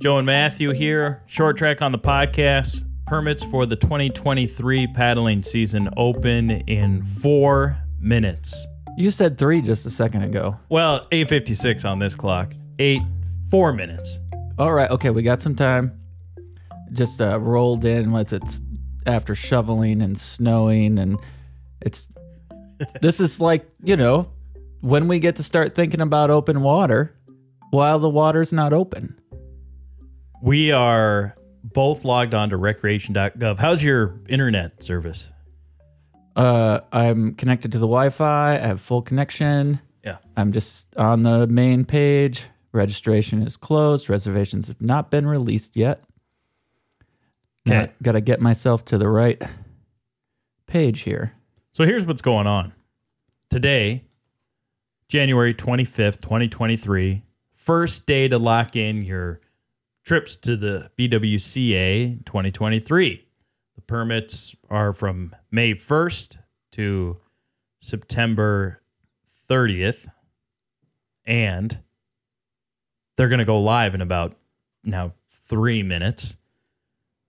Joe and Matthew here. Short track on the podcast. Permits for the 2023 paddling season open in four minutes. You said three just a second ago. Well, 8.56 on this clock. Eight, four minutes. All right. Okay. We got some time. Just uh, rolled in. once it's after shoveling and snowing and it's this is like you know when we get to start thinking about open water while the water's not open we are both logged on to recreation.gov. How's your internet service? Uh, I'm connected to the Wi-Fi. I have full connection. Yeah. I'm just on the main page. Registration is closed. Reservations have not been released yet. Okay. Got to get myself to the right page here. So here's what's going on. Today, January 25th, 2023, first day to lock in your trips to the BWCA 2023. The permits are from May 1st to September 30th, and they're going to go live in about now three minutes.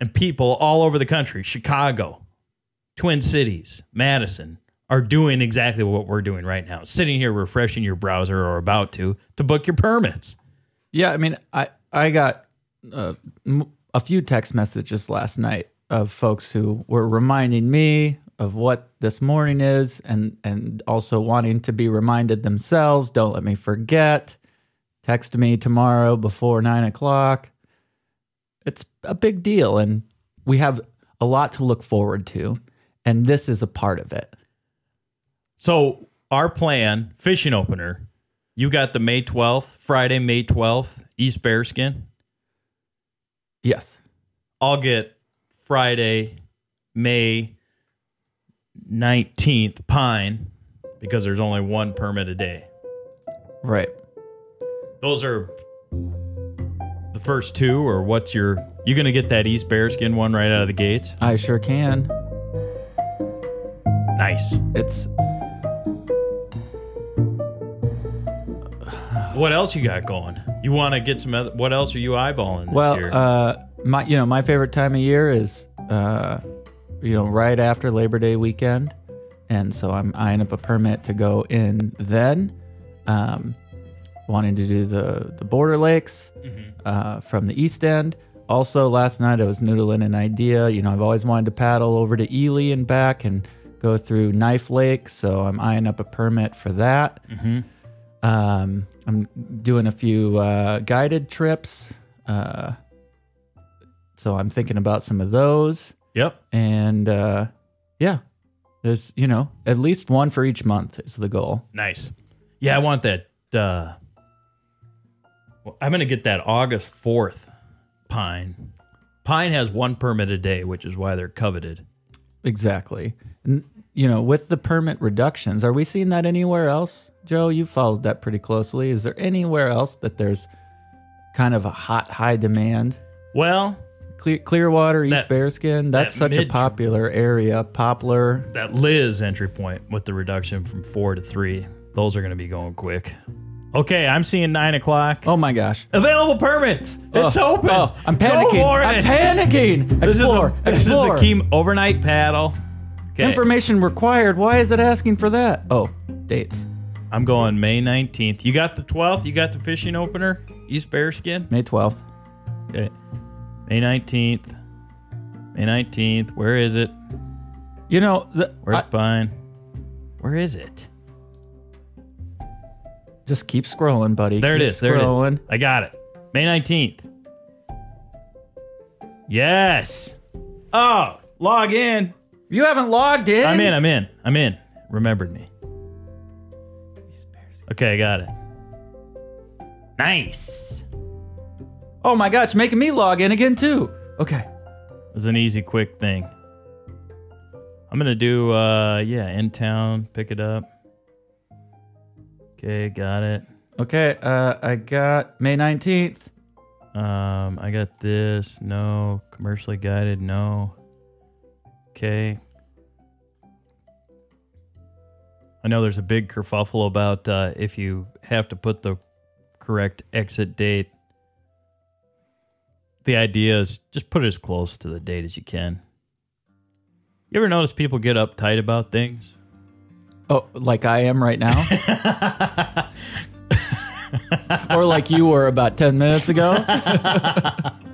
And people all over the country, Chicago, Twin Cities, Madison, are doing exactly what we're doing right now, sitting here refreshing your browser or about to to book your permits. Yeah, I mean, I I got uh, a few text messages last night of folks who were reminding me of what this morning is and and also wanting to be reminded themselves don't let me forget. Text me tomorrow before nine o'clock. It's a big deal and we have a lot to look forward to and this is a part of it. So our plan fishing opener you got the may 12th friday may 12th east bearskin? Yes. I'll get Friday, May 19th pine because there's only one permit a day. Right. Those are the first two, or what's your. You going to get that East Bearskin one right out of the gates? I sure can. Nice. It's what else you got going? You want to get some other, what else are you eyeballing this well, year? uh, my you know my favorite time of year is uh, you know right after Labor Day weekend, and so I'm eyeing up a permit to go in then. Um, wanting to do the the border lakes mm-hmm. uh, from the east end. Also, last night I was noodling an idea. You know, I've always wanted to paddle over to Ely and back and go through Knife Lake, so I'm eyeing up a permit for that. Mm-hmm. Um, I'm doing a few uh, guided trips. Uh, so I'm thinking about some of those. Yep. And uh, yeah, there's, you know, at least one for each month is the goal. Nice. Yeah, I want that. Uh, well, I'm going to get that August 4th pine. Pine has one permit a day, which is why they're coveted. Exactly you know, with the permit reductions, are we seeing that anywhere else? Joe, you followed that pretty closely. Is there anywhere else that there's kind of a hot, high demand? Well, Clear, Clearwater, East that, Bearskin, that's that such mid, a popular area. Poplar. That Lizz entry point with the reduction from four to three, those are going to be going quick. Okay, I'm seeing nine o'clock. Oh my gosh! Available permits. Oh, it's oh, open. Oh, I'm panicking. I'm panicking. Explore. This is the, this. Is the key overnight paddle. Information required. Why is it asking for that? Oh, dates. I'm going May 19th. You got the 12th. You got the fishing opener, East Bearskin. May 12th. Okay. May 19th. May 19th. Where is it? You know, the, where's I, Pine? Where is it? Just keep scrolling, buddy. There keep it is. There scrolling. it is. I got it. May 19th. Yes. Oh, log in. You haven't logged in. I'm in. I'm in. I'm in. Remembered me. Okay, I got it. Nice. Oh my god, it's making me log in again too. Okay. It was an easy, quick thing. I'm gonna do uh yeah, in town, pick it up. Okay, got it. Okay, uh I got May 19th. Um I got this, no, commercially guided, no. Okay. I know there's a big kerfuffle about uh, if you have to put the correct exit date. The idea is just put it as close to the date as you can. You ever notice people get uptight about things? Oh, like I am right now? or like you were about 10 minutes ago?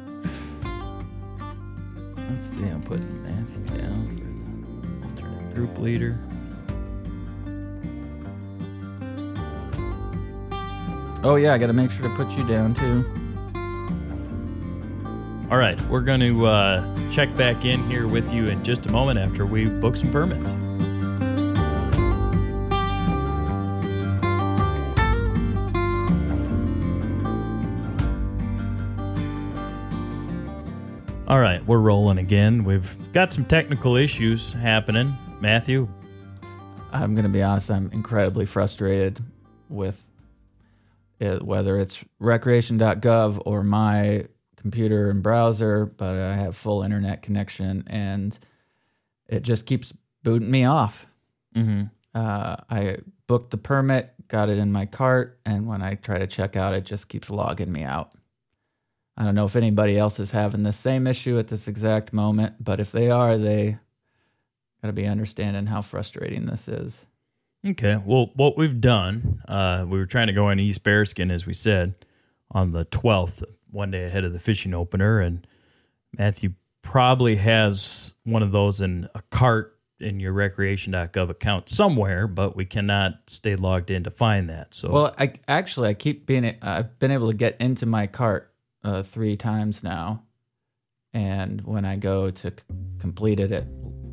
group leader. Oh, yeah, I got to make sure to put you down too. All right, we're going to uh, check back in here with you in just a moment after we book some permits. All right, we're rolling again. We've got some technical issues happening. Matthew, I'm going to be honest, I'm incredibly frustrated with it, whether it's recreation.gov or my computer and browser, but I have full internet connection and it just keeps booting me off. mm-hmm. Uh, I booked the permit, got it in my cart, and when I try to check out, it just keeps logging me out. I don't know if anybody else is having the same issue at this exact moment, but if they are, they got to be understanding how frustrating this is. Okay. Well, what we've done, uh, we were trying to go in East Bearskin, as we said, on the 12th, one day ahead of the fishing opener. And Matthew probably has one of those in a cart in your recreation.gov account somewhere, but we cannot stay logged in to find that. So, Well, I actually I keep being I've been able to get into my cart uh, three times now, and when I go to c- complete it, it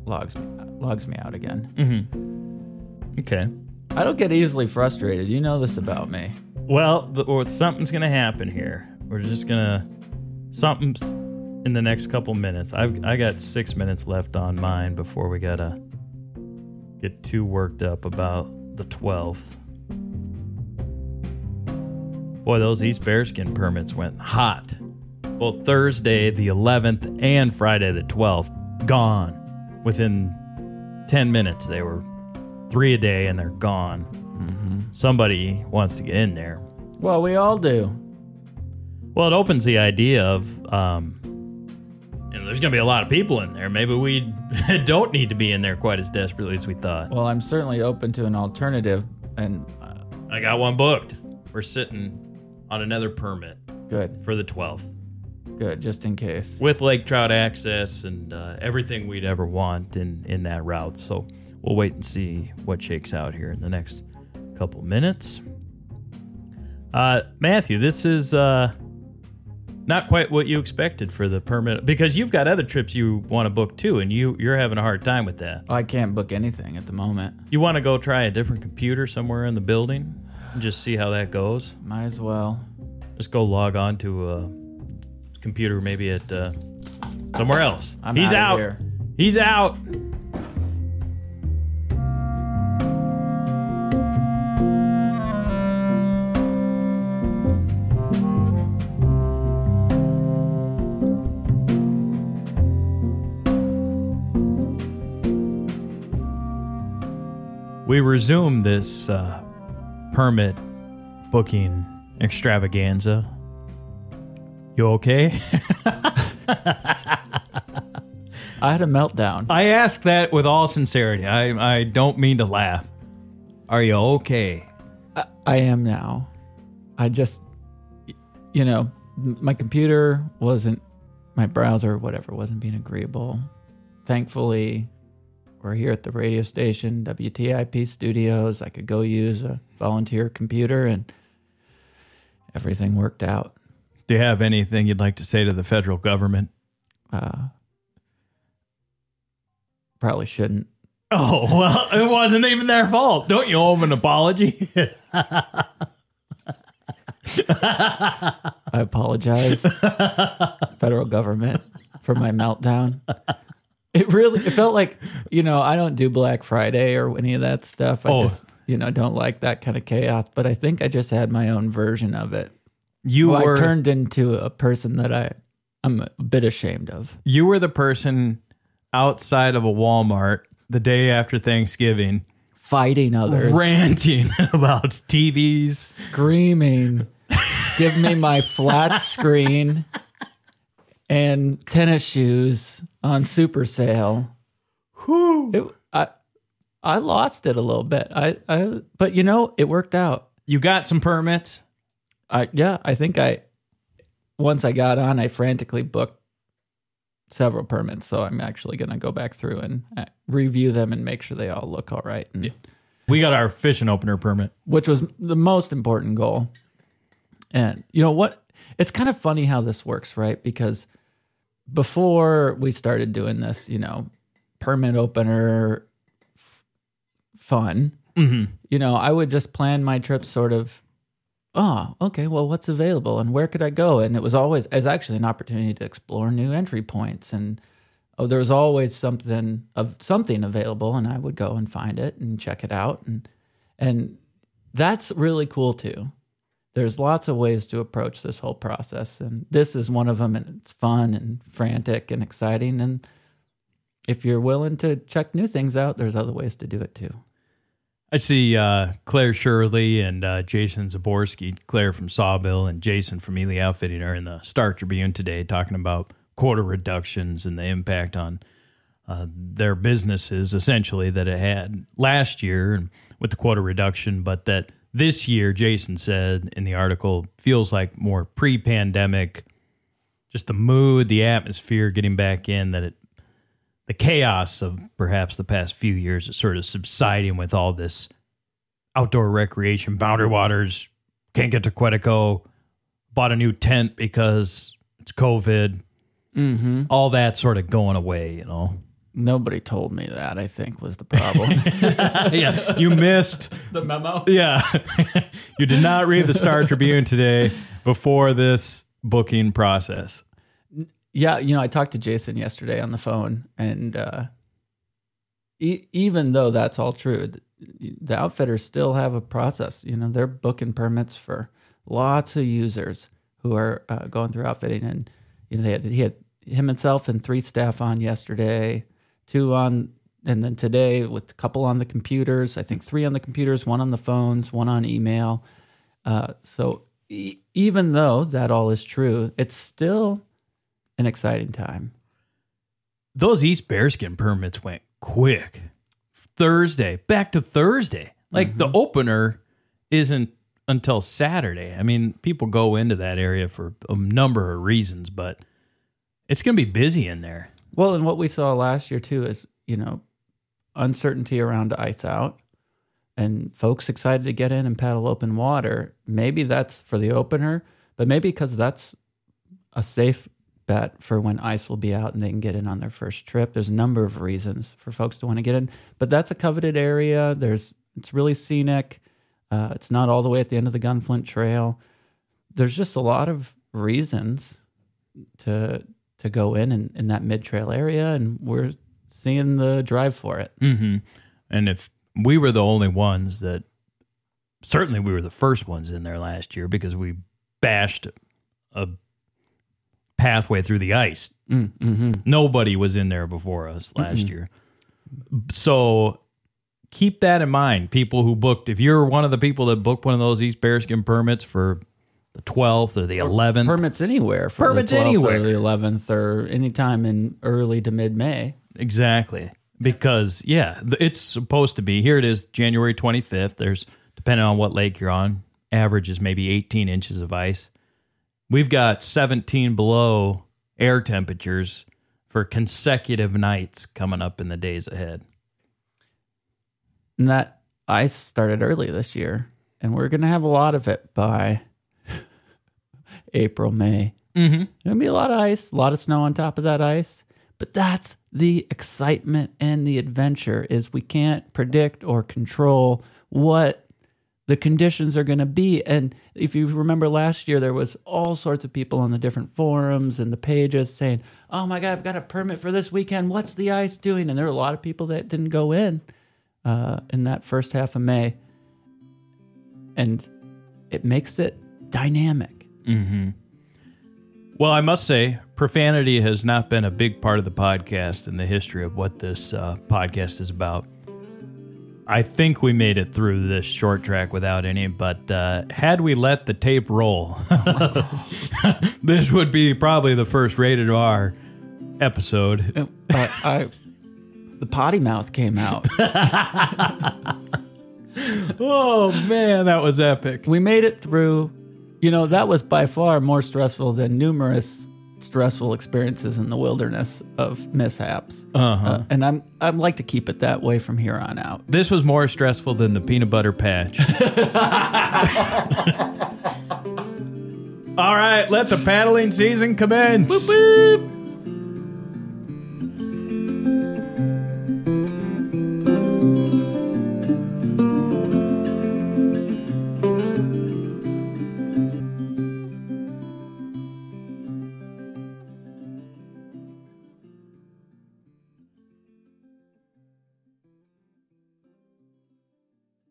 logs me logs me out again. Mhm. okay. I don't get easily frustrated. You know this about me. Well, the, or something's going to happen here. We're just going to, something's in the next couple minutes. I've, I got six minutes left on mine before we got to get too worked up about the 12th. Boy, those East Bearskin permits went hot. Both Thursday, the 11th, and Friday, the 12th, gone. Within 10 minutes, they were three a day and they're gone. Somebody wants to get in there. Well, we all do. Well, it opens the idea of, um, you know, there's going to be a lot of people in there. Maybe we don't need to be in there quite as desperately as we thought. Well, I'm certainly open to an alternative, and uh, I got one booked. We're sitting on another permit good, for the 12th good, just in case. with lake trout access and uh, everything we'd ever want in, in that route. So we'll wait and see what shakes out here in the next couple minutes. Uh, Matthew, this is uh, not quite what you expected for the permit because you've got other trips you want to book too, and you you're having a hard time with that. I can't book anything at the moment. You want to go try a different computer somewhere in the building and just see how that goes. Might as well. Just go log on to a computer maybe at uh, somewhere else. I'm He's out. here. He's out. We resume this uh, permit booking extravaganza. You okay? I had a meltdown. I ask that with all sincerity. I, I don't mean to laugh. Are you okay? I, I am now. I just, you know, my computer wasn't, my browser, whatever, wasn't being agreeable. Thankfully, we're here at the radio station, WTIP Studios. I could go use a volunteer computer and everything worked out. Do you have anything you'd like to say to the federal government? Uh, probably shouldn't. Oh, well, it wasn't even their fault. Don't you owe them an apology? I apologize, federal government, for my meltdown. It really it felt like, you know, I don't do Black Friday or any of that stuff. I Oh. just, you know, don't like that kind of chaos. But I think I just had my own version of it. You Well, were I turned into a person that I I'm a bit ashamed of. you were the person outside of a Walmart the day after Thanksgiving Fighting others, ranting about TVs. screaming, give me my flat screen and tennis shoes on super sale. Whew. It, I I lost it a little bit. I, I but you know it worked out. You got some permits? I yeah, I think I once I got on, I frantically booked several permits. So I'm actually going to go back through and uh, review them and make sure they all look all right. And, We got our fishing opener permit. Which was the most important goal. And you know what? It's kind of funny how this works, right? Because before we started doing this, you know, permit opener f- fun, Mm-hmm. you know, I would just plan my trips sort of, oh, okay, well, what's available and where could I go? And it was always, as actually an opportunity to explore new entry points. And oh, there was always something of something available, and I would go and find it and check it out. And, and that's really cool too. There's lots of ways to approach this whole process, and this is one of them. And it's fun and frantic and exciting. And if you're willing to check new things out, there's other ways to do it too. I see uh, Claire Shirley and uh, Jason Zabokrtsky, Claire from Sawbill and Jason from Ely Outfitting are in the Star Tribune today talking about quota reductions and the impact on uh, their businesses, essentially, that it had last year with the quota reduction, but that this year, Jason said in the article, feels like more pre pandemic, just the mood, the atmosphere getting back in, that it the chaos of perhaps the past few years is sort of subsiding with all this outdoor recreation, boundary waters, can't get to Quetico, bought a new tent because it's COVID, Mm-hmm. all that sort of going away, you know. Nobody told me that, I think, was the problem. yeah, you missed. the memo? Yeah. you did not read the Star Tribune today before this booking process. Yeah, you know, I talked to Jason yesterday on the phone, and uh, e- even though that's all true, the, outfitters still have a process. You know, they're booking permits for lots of users who are uh, going through outfitting, and you know, they had he had him himself and three staff on yesterday, two on, and then today with a couple on the computers. I think three on the computers, one on the phones, one on email. Uh, so e- even though that all is true, it's still an exciting time. Those East Bearskin permits went quick. Thursday, back to Thursday. Like the mm-hmm. opener isn't until Saturday. I mean, people go into that area for a number of reasons, but it's going to be busy in there. Well, and what we saw last year too is, you know, uncertainty around ice out and folks excited to get in and paddle open water. Maybe that's for the opener, but maybe because that's a safe bet for when ice will be out and they can get in on their first trip. There's a number of reasons for folks to want to get in, but that's a coveted area. There's it's really scenic. Uh, it's not all the way at the end of the Gunflint Trail. There's just a lot of reasons to to go in in, in that mid trail area, and we're seeing the drive for it. Mm-hmm. And if we were the only ones that, certainly we were the first ones in there last year because we bashed a pathway through the ice. Mm, hmm Nobody was in there before us last year. So keep that in mind. People who booked, if you're one of the people that booked one of those East Bearskin permits for the 12th or the 11th, Permits anywhere for Permits the 12th anywhere. or the 11th or anytime in early to mid May. Exactly. Because yeah, it's supposed to be. Here it is, January 25th. There's depending on what lake you're on, average is maybe 18 inches of ice. We've got 17 below air temperatures for consecutive nights coming up in the days ahead. And that ice started early this year, and we're going to have a lot of it by April, May. Mm-hmm. Going to be a lot of ice, a lot of snow on top of that ice. But that's the excitement and the adventure is we can't predict or control what the conditions are going to be. And if you remember last year, there was all sorts of people on the different forums and the pages saying, "Oh my God, I've got a permit for this weekend. What's the ice doing?" And there were a lot of people that didn't go in uh, in that first half of May, and it makes it dynamic. Mm-hmm. Well, I must say, profanity has not been a big part of the podcast in the history of what this uh, podcast is about. I think we made it through this short track without any, but uh, had we let the tape roll, this would be probably the first rated R episode. But I, the potty mouth came out. Oh man, that was epic. we made it through. You know, that was by far more stressful than numerous stressful experiences in the wilderness of mishaps. Uh-huh. Uh, and I'm I'd like to keep it that way from here on out. This was more stressful than the peanut butter patch. All right, let the paddling season commence.